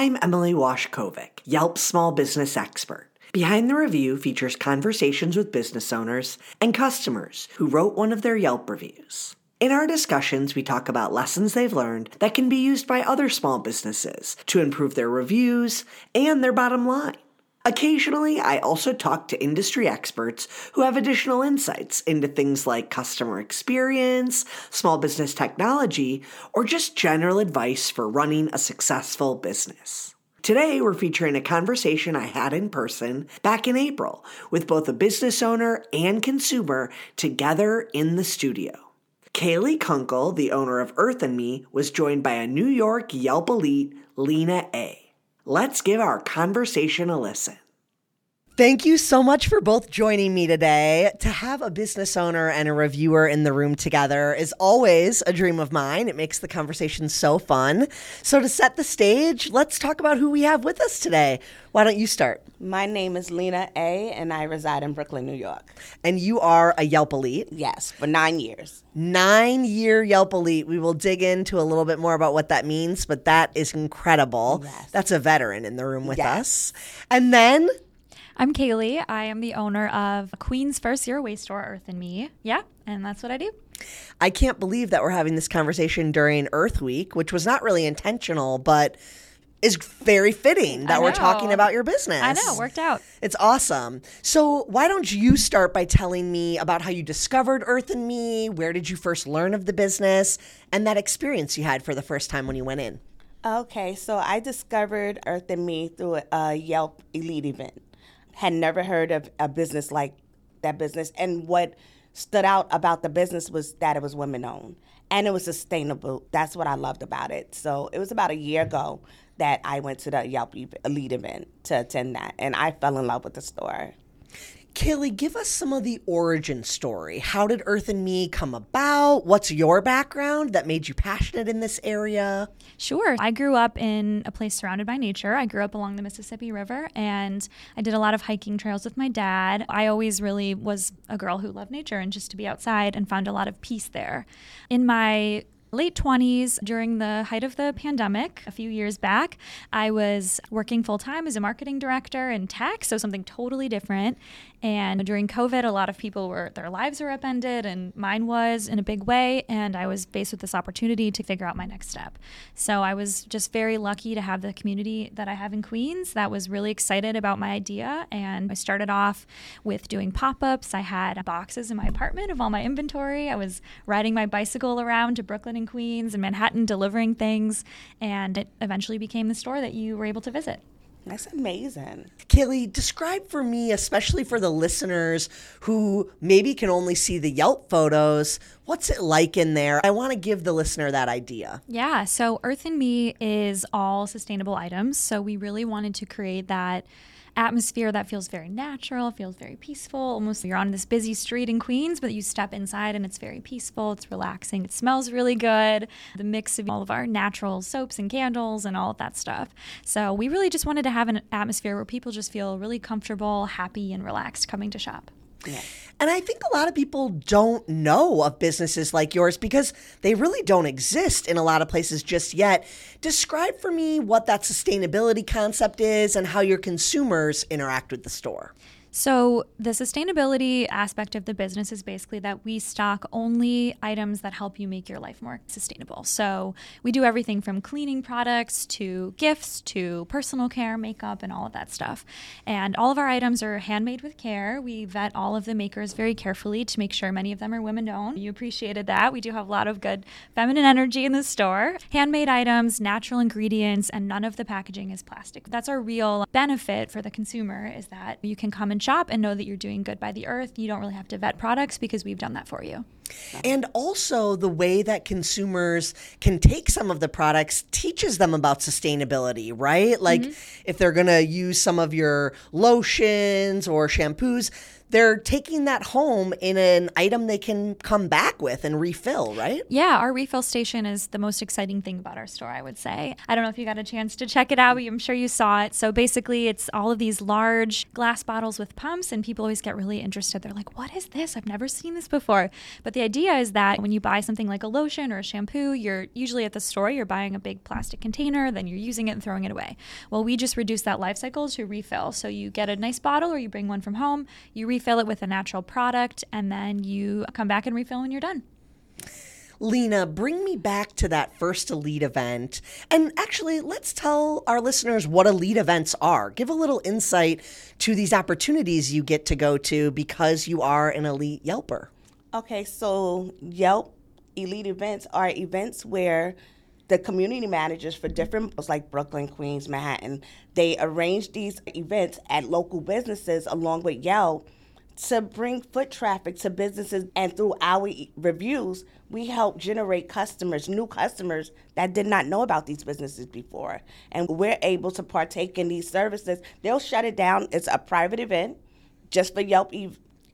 I'm Emily Washcovick, Yelp's small business expert. Behind the Review features conversations with business owners and customers who wrote one of their Yelp reviews. In our discussions, we talk about lessons they've learned that can be used by other small businesses to improve their reviews and their bottom line. Occasionally, I also talk to industry experts who have additional insights into things like customer experience, small business technology, or just general advice for running a successful business. Today, we're featuring a conversation I had in person back in April with both a business owner and consumer together in the studio. Kayli Kunkel, the owner of Earth and Me, was joined by a New York Yelp elite, Lina A. Let's give our conversation a listen. Thank you so much for both joining me today. To have a business owner and a reviewer in the room together is always a dream of mine. It makes the conversation so fun. So, to set the stage, let's talk about who we have with us today. Why don't you start? My name is Lina A, and I reside in Brooklyn, New York. And you are a Yelp elite. Yes, for nine years. Nine year Yelp Elite. We will dig into a little bit more about what that means, but that is incredible. Yes. That's a veteran in the room with Yes. us. And then I'm Kayli. I am the owner of Queen's First Zero Waste Store, Earth and Me. Yeah, and that's what I do. I can't believe that we're having this conversation during Earth Week, which was not really intentional, but is very fitting that we're talking about your business. I know, worked out. It's awesome. So, why don't you start by telling me about how you discovered Earth and Me? Where did you first learn of the business? And that experience you had for the first time when you went in. Okay, so I discovered Earth and Me through a Yelp Elite event. Had never heard of a business like that business, and what stood out about the business was that it was women owned and it was sustainable. That's what I loved about it. So it was about a year ago that I went to the Yelp Elite event to attend that, and I fell in love with the store. Kayli, give us some of the origin story. How did Earth and Me come about? What's your background that made you passionate in this area? Sure. I grew up in a place surrounded by nature. I grew up along the Mississippi River and I did a lot of hiking trails with my dad. I always really was a girl who loved nature and just to be outside and found a lot of peace there. In my late 20s during the height of the pandemic a few years back i was working full-time as a marketing director in tech so something totally different. And during covid a lot of people were their lives were upended and mine was in a big way and i was faced with this opportunity to figure out my next step. So i was just very lucky to have the community that i have in queens that was really excited about my idea and i started off with doing pop-ups. I had boxes in my apartment of all my inventory. I was riding my bicycle around to brooklyn and queens and manhattan delivering things and it eventually became the store that you were able to visit That's amazing. Kayli, describe for me, especially for the listeners who maybe can only see the Yelp photos, what's it like in there? I want to give the listener that idea. Yeah, so Earth and Me is all sustainable items. So we really wanted to create that atmosphere that feels very natural, feels very peaceful. Almost you're on this busy street in Queens, but you step inside and it's very peaceful, it's relaxing, it smells really good. The mix of all of our natural soaps and candles and all of that stuff. So we really just wanted to have an atmosphere where people just feel really comfortable, happy, and relaxed coming to shop. And I think a lot of people don't know of businesses like yours because they really don't exist in a lot of places just yet. Describe for me what that sustainability concept is and how your consumers interact with the store. So, the sustainability aspect of the business is basically that we stock only items that help you make your life more sustainable. So, we do everything from cleaning products to gifts to personal care, makeup, and all of that stuff. And all of our items are handmade with care. We vet all of the makers very carefully to make sure many of them are women owned. You appreciated that. We do have a lot of good feminine energy in the store. Handmade items, natural ingredients, and none of the packaging is plastic. That's our real benefit for the consumer is that you can come and and shop and know that you're doing good by the earth. You don't really have to vet products because we've done that for you. And also, the way that consumers can take some of the products teaches them about sustainability, right? Like, mm-hmm. if they're going to use some of your lotions or shampoos, they're taking that home in an item they can come back with and refill, right? Yeah, our refill station is the most exciting thing about our store, I would say. I don't know if you got a chance to check it out, but I'm sure you saw it. So basically, it's all of these large glass bottles with pumps, and people always get really interested. They're like, what is this? I've never seen this before. But the idea is that when you buy something like a lotion or a shampoo, you're usually at the store, you're buying a big plastic container, then you're using it and throwing it away. Well, we just reduce that life cycle to refill. So you get a nice bottle or you bring one from home, you refill it with a natural product, and then you come back and refill when you're done. Lina, bring me back to that first Elite event. And actually, let's tell our listeners what Elite events are. Give a little insight to these opportunities you get to go to because you are an Elite Yelper. Okay, so Yelp Elite events are events where the community managers for different like Brooklyn, Queens, Manhattan, they arrange these events at local businesses along with Yelp to bring foot traffic to businesses and through our reviews we help generate customers new customers that did not know about these businesses before. And we're able to partake in these services. They'll shut it down. It's a private event just for yelp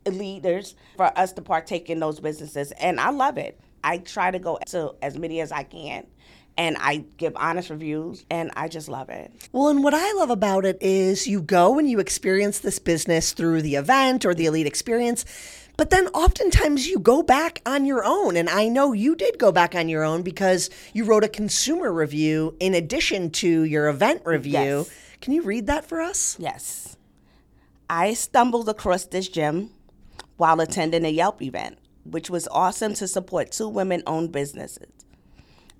leaders for us to partake in those businesses. And i love it. I try to go to as many as i can and i give honest reviews and i just love it Well, and what I love about it is you go and you experience this business through the event or the Elite experience. But then oftentimes you go back on your own. And I know you did go back on your own because you wrote a consumer review in addition to your event review. Yes. Can you read that for us? Yes. I stumbled across this gym while attending a Yelp event, which was awesome to support two women owned businesses.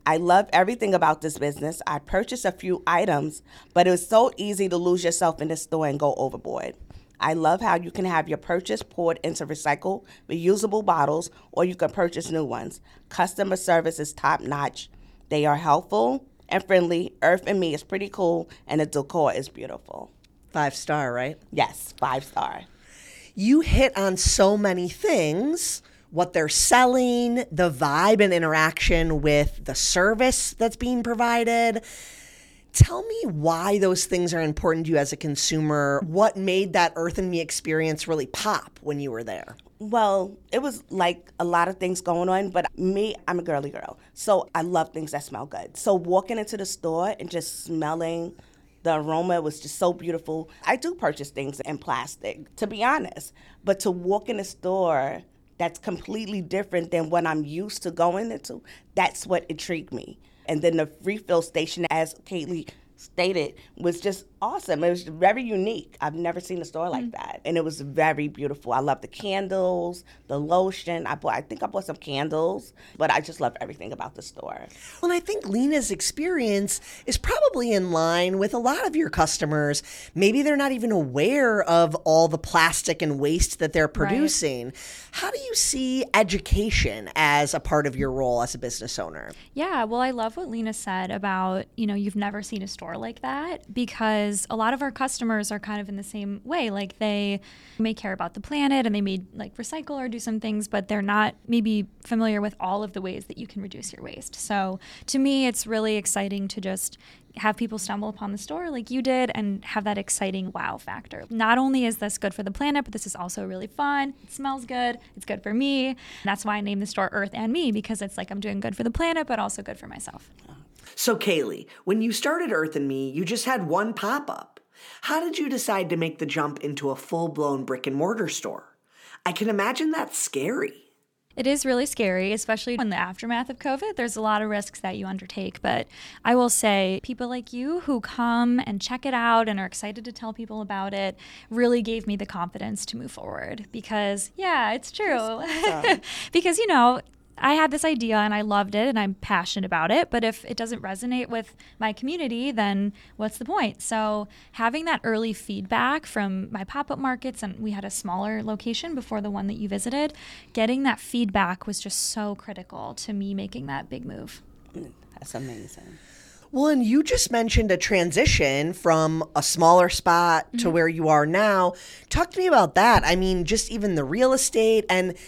I love everything about this business. I purchased a few items, but it was so easy to lose yourself in the store and go overboard. I love how you can have your purchase poured into recycled, reusable bottles, or you can purchase new ones. Customer service is top notch. They are helpful and friendly. Earth and Me is pretty cool, and the decor is beautiful. Five star, right? Yes, five star. you hit on so many things what they're selling, the vibe and interaction with the service that's being provided. Tell me why those things are important to you as a consumer. What made that Earth and Me experience really pop when you were there? Well, it was like a lot of things going on, but me, I'm a girly girl. So I love things that smell good. So walking into the store and just smelling the aroma was just so beautiful. I do purchase things in plastic, to be honest. But to walk in a store that's completely different than what I'm used to going into, that's what intrigued me. And then the refill station, as Kayli stated, was just awesome. It was very unique. I've never seen a store like mm. that. And it was very beautiful. I love the candles, the lotion. I bought I think I bought some candles, but I just love everything about the store. Well, and I think Lina's experience is probably in line with a lot of your customers. Maybe they're not even aware of all the plastic and waste that they're producing. How do you see education as a part of your role as a business owner? Yeah, well, I love what Lina said about, you know, you've never seen a store like that because a lot of our customers are kind of in the same way. Like they may care about the planet and they may like recycle or do some things, but they're not maybe familiar with all of the ways that you can reduce your waste. So to me, it's really exciting to just have people stumble upon the store like you did and have that exciting wow factor. Not only is this good for the planet, but this is also really fun. It smells good. It's good for me. That's why I named the store Earth and Me because it's like I'm doing good for the planet, but also good for myself. So, Kayli, when you started Earth and Me, you just had one pop up. How did you decide to make the jump into a full blown brick and mortar store? I can imagine that's scary. It is really scary, especially in the aftermath of COVID. There's a lot of risks that you undertake. But I will say, people like you who come and check it out and are excited to tell people about it really gave me the confidence to move forward because, yeah, it's true. because, you know, I had this idea and I loved it and I'm passionate about it. But if it doesn't resonate with my community, then what's the point? So, having that early feedback from my pop up markets, and we had a smaller location before the one that you visited, getting that feedback was just so critical to me making that big move. That's amazing. Well, and you just mentioned a transition from a smaller spot to mm-hmm. where you are now. Talk to me about that. I mean, just even the real estate and it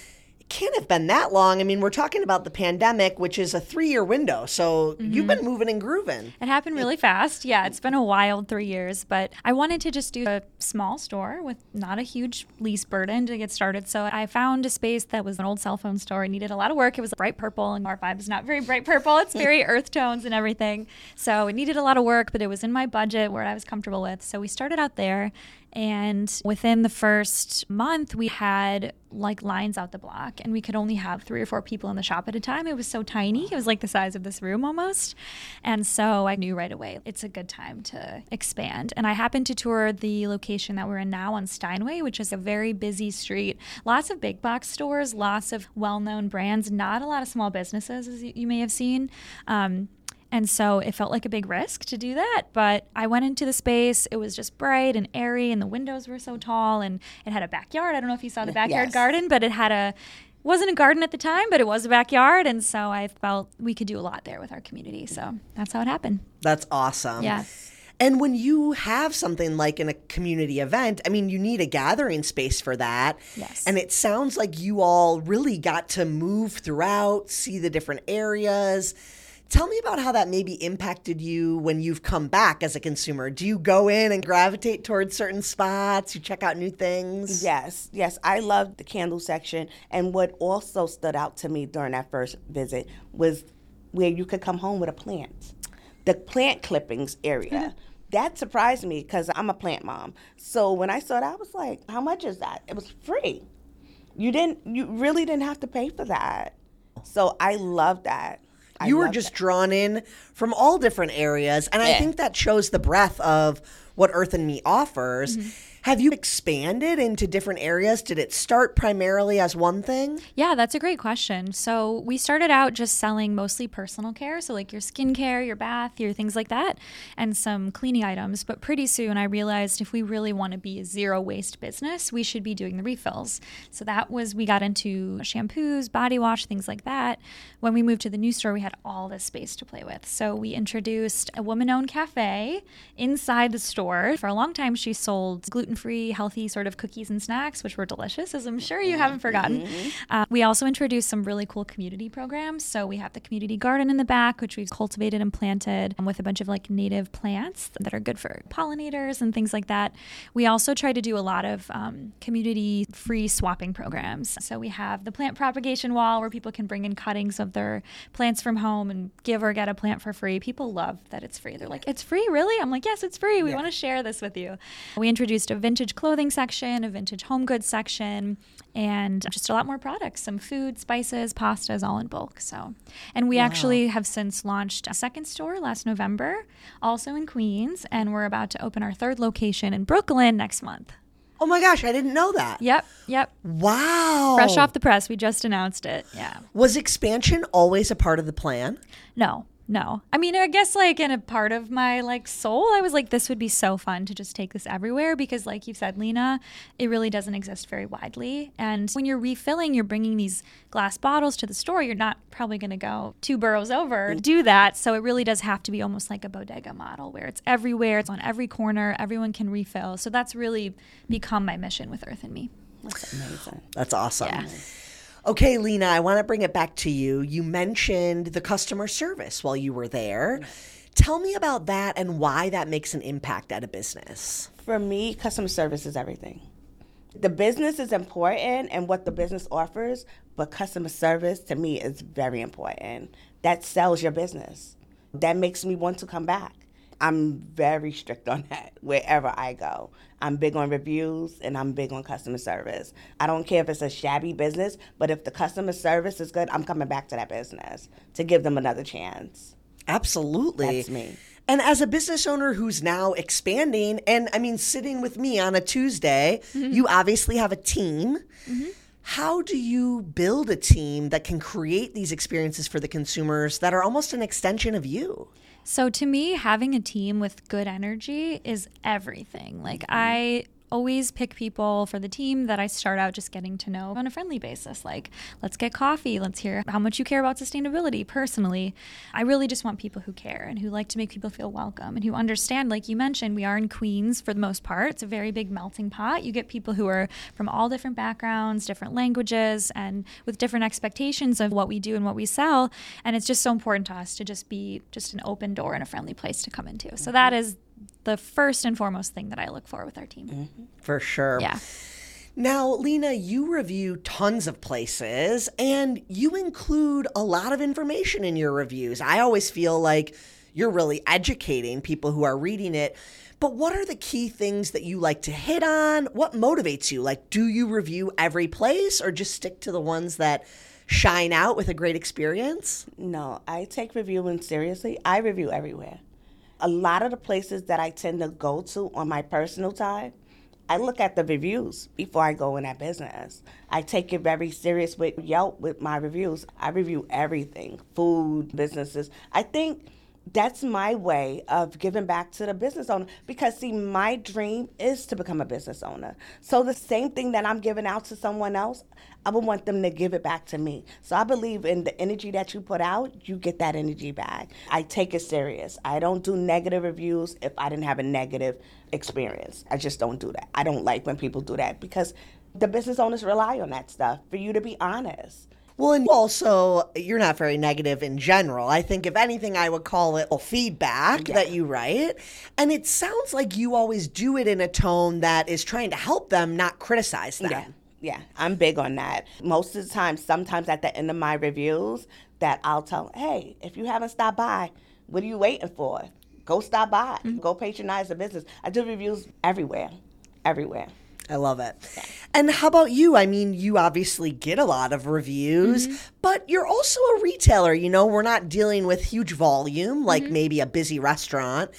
can't have been that long. I mean, we're talking about the pandemic, which is a three year window. So you've mm-hmm. been moving and grooving. It happened really fast. Yeah, it's been a wild three years, but I wanted to just do a small store with not a huge lease burden to get started. So I found a space that was an old cell phone store. It needed a lot of work. It was bright purple, and our vibe is not very bright purple. It's very earth tones and everything. So it needed a lot of work, but it was in my budget where I was comfortable with. So we started out there. And within the first month, we had like lines out the block, and we could only have three or four people in the shop at a time. It was so tiny, it was like the size of this room almost. And so I knew right away it's a good time to expand. And I happened to tour the location that we're in now on Steinway, which is a very busy street. Lots of big box stores, lots of well known brands, not a lot of small businesses, as you may have seen. Um, and so it felt like a big risk to do that. But I went into the space. It was just bright and airy, and the windows were so tall, and it had a backyard. I don't know if you saw the backyard Yes. garden, but it had a wasn't a garden at the time, but it was a backyard, and so I felt we could do a lot there with our community. So that's how it happened. That's awesome. Yes. And when you have something like in a community event, I mean, you need a gathering space for that. Yes. And it sounds like you all really got to move throughout, see the different areas. Tell me about how that maybe impacted you when you've come back as a consumer. Do you go in and gravitate towards certain spots? You check out new things? Yes, yes, I loved the candle section. And what also stood out to me during that first visit was where you could come home with a plant. The plant clippings area. that surprised me because I'm a plant mom. So when I saw that, I was like, how much is that? It was free. You didn't, you really didn't have to pay for that. So I love that. I you were just drawn in from all different areas and i think that shows the breadth of what earth and me offers. Mm-hmm. Have you expanded into different areas did it start primarily as one thing Yeah, that's a great question. So we started out just selling mostly personal care, so like your skincare, your bath, your things like that, and some cleaning items. But pretty soon I realized if we really want to be a zero waste business, we should be doing the refills. So that was we got into shampoos, body wash, things like that. When we moved to the new store, we had all this space to play with. So we introduced a woman-owned cafe inside the store. For a long time, she sold gluten-free, healthy sort of cookies and snacks, which were delicious, as I'm sure you haven't forgotten. Uh, we also introduced some really cool community programs. So we have the community garden in the back, which we've cultivated and planted um, with a bunch of like native plants that are good for pollinators and things like that. We also try to do a lot of um, community free swapping programs. So we have the plant propagation wall where people can bring in cuttings of their plants from home and give or get a plant for free. People love that it's free. They're like, it's free, really? I'm like, yes, it's free. We want to share this with you. We introduced a vintage clothing section, a vintage home goods section, and just a lot more products some food, spices, pastas, all in bulk. So, and we actually have since launched a second store last November, also in Queens, and we're about to open our third location in Brooklyn next month. oh my gosh i didn't know that Yep, yep. wow Fresh off the press, we just announced it. Yeah. was expansion always a part of the plan No, no. I mean, I guess like in a part of my like soul, I was like, this would be so fun to just take this everywhere because, like you said, Lina, it really doesn't exist very widely. And when you're refilling, you're bringing these glass bottles to the store. You're not probably going to go two boroughs over to do that. So it really does have to be almost like a bodega model where it's everywhere, it's on every corner, everyone can refill. So that's really become my mission with Earth and Me. That's amazing. that's awesome Yeah. Okay lina i want to bring it back to you you mentioned the customer service while you were there tell me about that and why that makes an impact at a business For me, customer service is everything. The business is important and what the business offers, but customer service to me is very important. That sells your business. That makes me want to come back. I'm very strict on that wherever I go. I'm big on reviews and I'm big on customer service. I don't care if it's a shabby business, but if the customer service is good, I'm coming back to that business to give them another chance. Absolutely. That's me. And as a business owner who's now expanding, and I mean, sitting with me on a Tuesday, Mm-hmm. you obviously have a team. How do you build a team that can create these experiences for the consumers that are almost an extension of you? So to me, having a team with good energy is everything. Like mm-hmm. I always pick people for the team that I start out just getting to know on a friendly basis. Like, let's get coffee. Let's hear how much you care about sustainability personally. I really just want people who care and who like to make people feel welcome and who understand, like you mentioned, we are in Queens for the most part. It's a very big melting pot. You get people who are from all different backgrounds, different languages, and with different expectations of what we do and what we sell. And it's just so important to us to just be just an open door and a friendly place to come into. So that is the first and foremost thing that I look for with our team. Mm-hmm. For sure. Yeah. Now, Lena, you review tons of places and you include a lot of information in your reviews. I always feel like you're really educating people who are reading it. But what are the key things that you like to hit on? What motivates you? Like, do you review every place or just stick to the ones that shine out with a great experience? No, I take reviewing seriously. I review everywhere. A lot of the places that I tend to go to on my personal time, I look at the reviews before I go in that business. I take it very serious with Yelp with my reviews. I review everything, food, businesses. I think that's my way of giving back to the business owner because see my dream is to become a business owner. So the same thing that i'm giving out to someone else i would want them to give it back to me. So i believe in the energy that you put out you get that energy back. I take it serious. I don't do negative reviews if i didn't have a negative experience. I just don't do that. I don't like when people do that because the business owners rely on that stuff. For you to be honest Well, and also, you're not very negative in general. I think, if anything, I would call it feedback that you write. And it sounds like you always do it in a tone that is trying to help them, not criticize them. Yeah, yeah, I'm big on that. Most of the time, sometimes at the end of my reviews, that I'll tell, hey, if you haven't stopped by, what are you waiting for? Go stop by. Mm-hmm. Go patronize the business. I do reviews everywhere, everywhere. I love it. And how about you? I mean, you obviously get a lot of reviews, mm-hmm. but you're also a retailer. You know, we're not dealing with huge volume like mm-hmm. maybe a busy restaurant.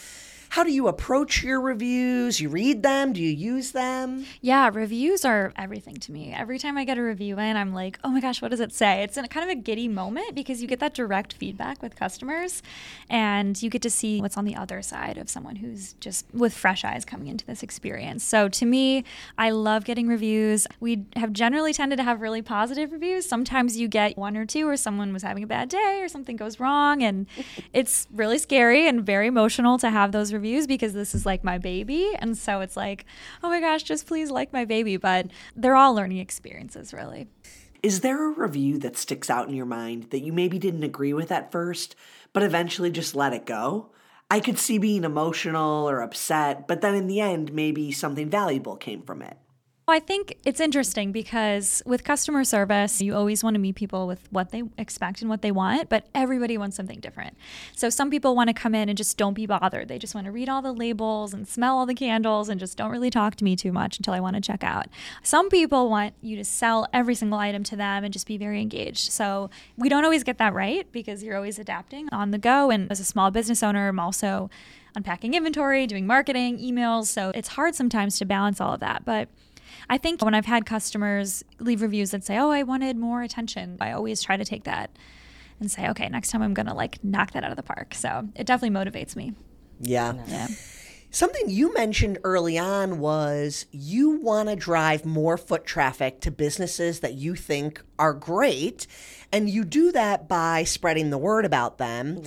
How do you approach your reviews? You read them? Do you use them? Yeah, reviews are everything to me. Every time I get a review in, I'm like, oh my gosh, what does it say? It's in kind of a giddy moment because you get that direct feedback with customers and you get to see what's on the other side of someone who's just with fresh eyes coming into this experience. So to me, I love getting reviews. We have generally tended to have really positive reviews. Sometimes you get one or two where someone was having a bad day or something goes wrong and it's really scary and very emotional to have those reviews because this is like my baby and so it's like oh my gosh just please like my baby but they're all learning experiences really Is there a review that sticks out in your mind that you maybe didn't agree with at first, but eventually just let it go? I could see being emotional or upset, but then in the end, maybe something valuable came from it. I think it's interesting because with customer service, you always want to meet people with what they expect and what they want, but everybody wants something different. So some people want to come in and just don't be bothered. They just want to read all the labels and smell all the candles and just don't really talk to me too much until I want to check out. Some people want you to sell every single item to them and just be very engaged. So we don't always get that right because you're always adapting on the go. And as a small business owner, I'm also unpacking inventory, doing marketing, emails. So it's hard sometimes to balance all of that. But I think when I've had customers leave reviews that say, "Oh, I wanted more attention," I always try to take that and say, "Okay, next time I'm going to like knock that out of the park." So, it definitely motivates me. Yeah. Yeah. Something you mentioned early on was you want to drive more foot traffic to businesses that you think are great, and you do that by spreading the word about them.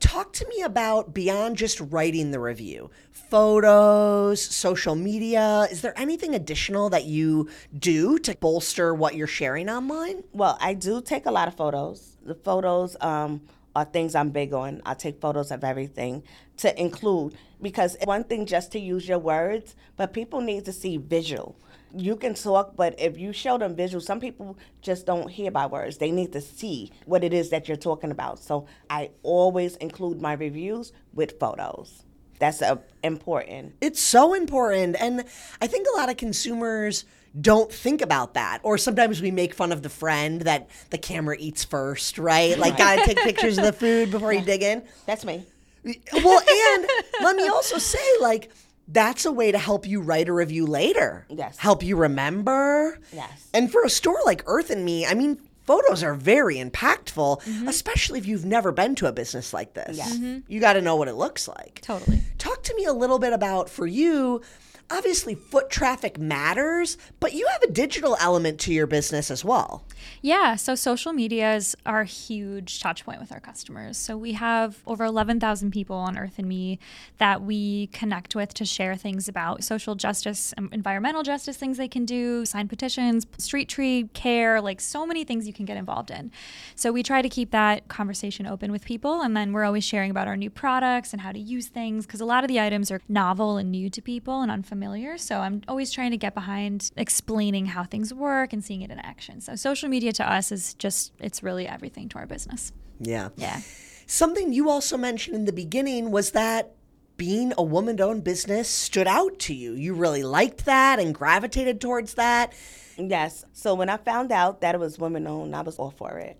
Talk to me about beyond just writing the review photos, social media. Is there anything additional that you do to bolster what you're sharing online? Well, I do take a lot of photos. The photos um, are things I'm big on. I take photos of everything to include because one thing just to use your words, but people need to see visual. You can talk, but if you show them visual, some people just don't hear by words. They need to see what it is that you're talking about. So I always include my reviews with photos. That's uh, important. It's so important. And I think a lot of consumers don't think about that. Or sometimes we make fun of the friend that the camera eats first, right? Like, gotta take pictures of the food before you dig in. That's me. Well, and let me also say, like, that's a way to help you write a review later. Yes. Help you remember. Yes. And for a store like Earth and Me, I mean, photos are very impactful, mm-hmm. especially if you've never been to a business like this. Yes. Mm-hmm. You got to know what it looks like. Totally. Talk to me a little bit about for you obviously foot traffic matters, but you have a digital element to your business as well. Yeah, so social media is our huge touch point with our customers. So we have over 11,000 people on Earth and Me that we connect with to share things about social justice, um, environmental justice things they can do, sign petitions, street tree care, like so many things you can get involved in. So we try to keep that conversation open with people and then we're always sharing about our new products and how to use things because a lot of the items are novel and new to people and unfamiliar. So I'm always trying to get behind explaining how things work and seeing it in action. So social media to us is just it's really everything to our business. Yeah. Yeah. Something you also mentioned in the beginning was that being a woman owned business stood out to you. You really liked that and gravitated towards that. Yes. So when I found out that it was woman owned, I was all for it.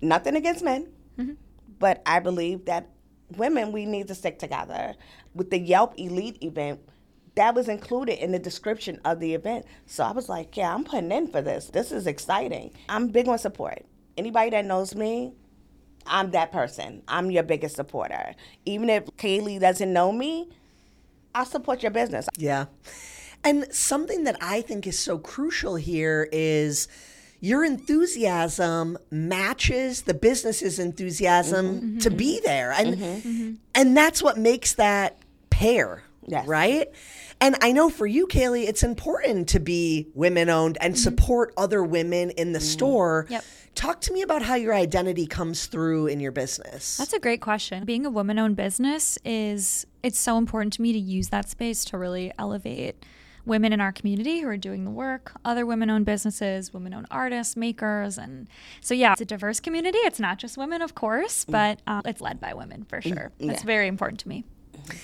Nothing against men, mm-hmm. but I believe that women, we need to stick together. With the Yelp Elite event, that was included in the description of the event. So I was like, yeah, I'm putting in for this. This is exciting. I'm big on support. Anybody that knows me, I'm that person. I'm your biggest supporter. Even if Kayli doesn't know me, I'll support your business. Yeah. And something that I think is so crucial here is your enthusiasm matches the business's enthusiasm mm-hmm. to be there. And mm-hmm. and that's what makes that pair. Yes. Right? And I know for you, Kayli, it's important to be women owned and mm-hmm. support other women in the mm-hmm. store. Yep. Talk to me about how your identity comes through in your business. That's a great question. Being a woman owned business is it's so important to me to use that space to really elevate women in our community who are doing the work, other women owned businesses, women owned artists, makers. And so, yeah, it's a diverse community. It's not just women, of course, mm. but um, it's led by women for mm, sure. That's yeah. very important to me. Mm-hmm.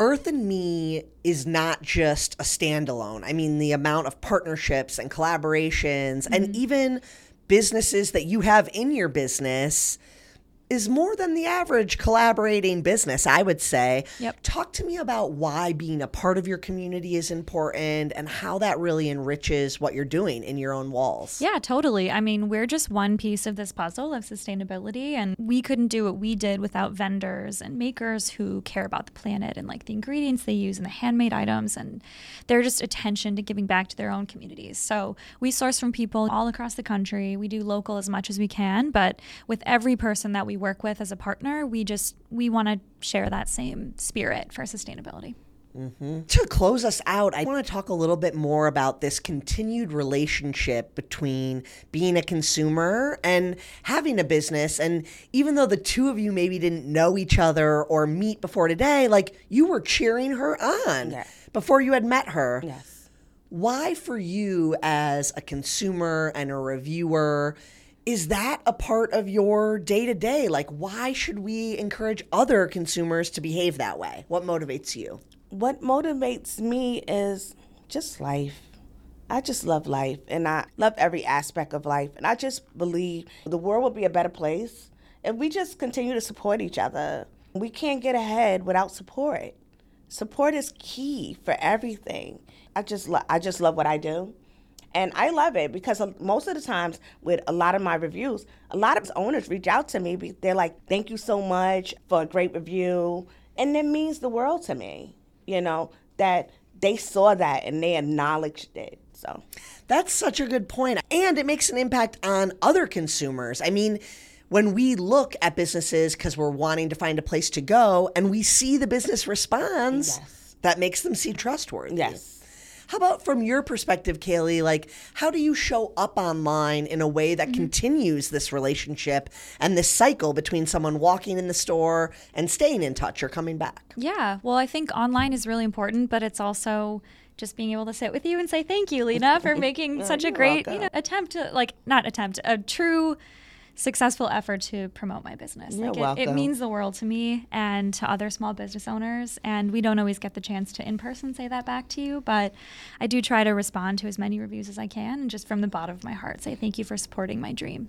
Earth and Me is not just a standalone. I mean, the amount of partnerships and collaborations and mm-hmm. even businesses that you have in your business is more than the average collaborating business, I would say. Yep. Talk to me about why being a part of your community is important and how that really enriches what you're doing in your own walls. Yeah, totally. I mean, we're just one piece of this puzzle of sustainability, and we couldn't do what we did without vendors and makers who care about the planet and like the ingredients they use and the handmade items, and they're just attention to giving back to their own communities. So we source from people all across the country. We do local as much as we can, but with every person that we work with as a partner, we just we want to share that same spirit for sustainability. Mm-hmm. To close us out, I want to talk a little bit more about this continued relationship between being a consumer and having a business. And even though the two of you maybe didn't know each other or meet before today, like you were cheering her on Yeah. before you had met her. Yes. Why, for you as a consumer and a reviewer, is that a part of your day to day? Like, why should we encourage other consumers to behave that way? What motivates you? what motivates me is just life. I just love life and I love every aspect of life. And I just believe the world will be a better place if we just continue to support each other. We can't get ahead without support. Support is key for everything. I just lo- I just love what I do. And I love it because uh, most of the times with a lot of my reviews, a lot of owners reach out to me. They're like, "Thank you so much for a great review," and it means the world to me. You know that they saw that and they acknowledged it. So That's such a good point. And it makes an impact on other consumers. I mean, when we look at businesses because we're wanting to find a place to go and we see the business responds, Yes. that makes them seem trustworthy. yes. How about from your perspective, Kayli? Like, how do you show up online in a way that mm-hmm. continues this relationship and this cycle between someone walking in the store and staying in touch or coming back? Yeah. Well, I think online is really important, but it's also just being able to sit with you and say thank you, Lina, for making such a great, you know, attempt to like not attempt, a true successful effort to promote my business. You're like it, it means the world to me and to other small business owners. And we don't always get the chance to in person say that back to you, but I do try to respond to as many reviews as I can and just from the bottom of my heart say thank you for supporting my dream.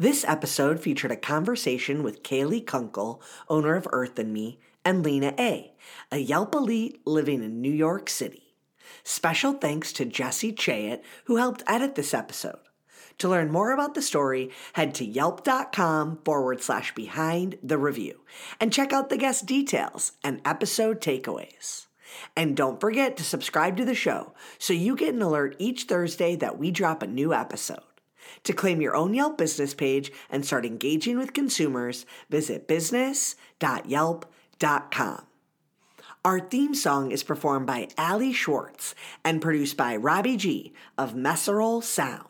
This episode featured a conversation with Kayli Kunkel, owner of Earth and Me, and Lina A., a Yelp elite living in New York City. Special thanks to Jesse Chayet, who helped edit this episode. To learn more about the story, head to yelp.com forward slash behind the review and check out the guest details and episode takeaways. And don't forget to subscribe to the show so you get an alert each Thursday that we drop a new episode. To claim your own Yelp business page and start engaging with consumers, visit business.yelp.com. Our theme song is performed by Ali Schwartz and produced by Robbie G of Messerol Sound.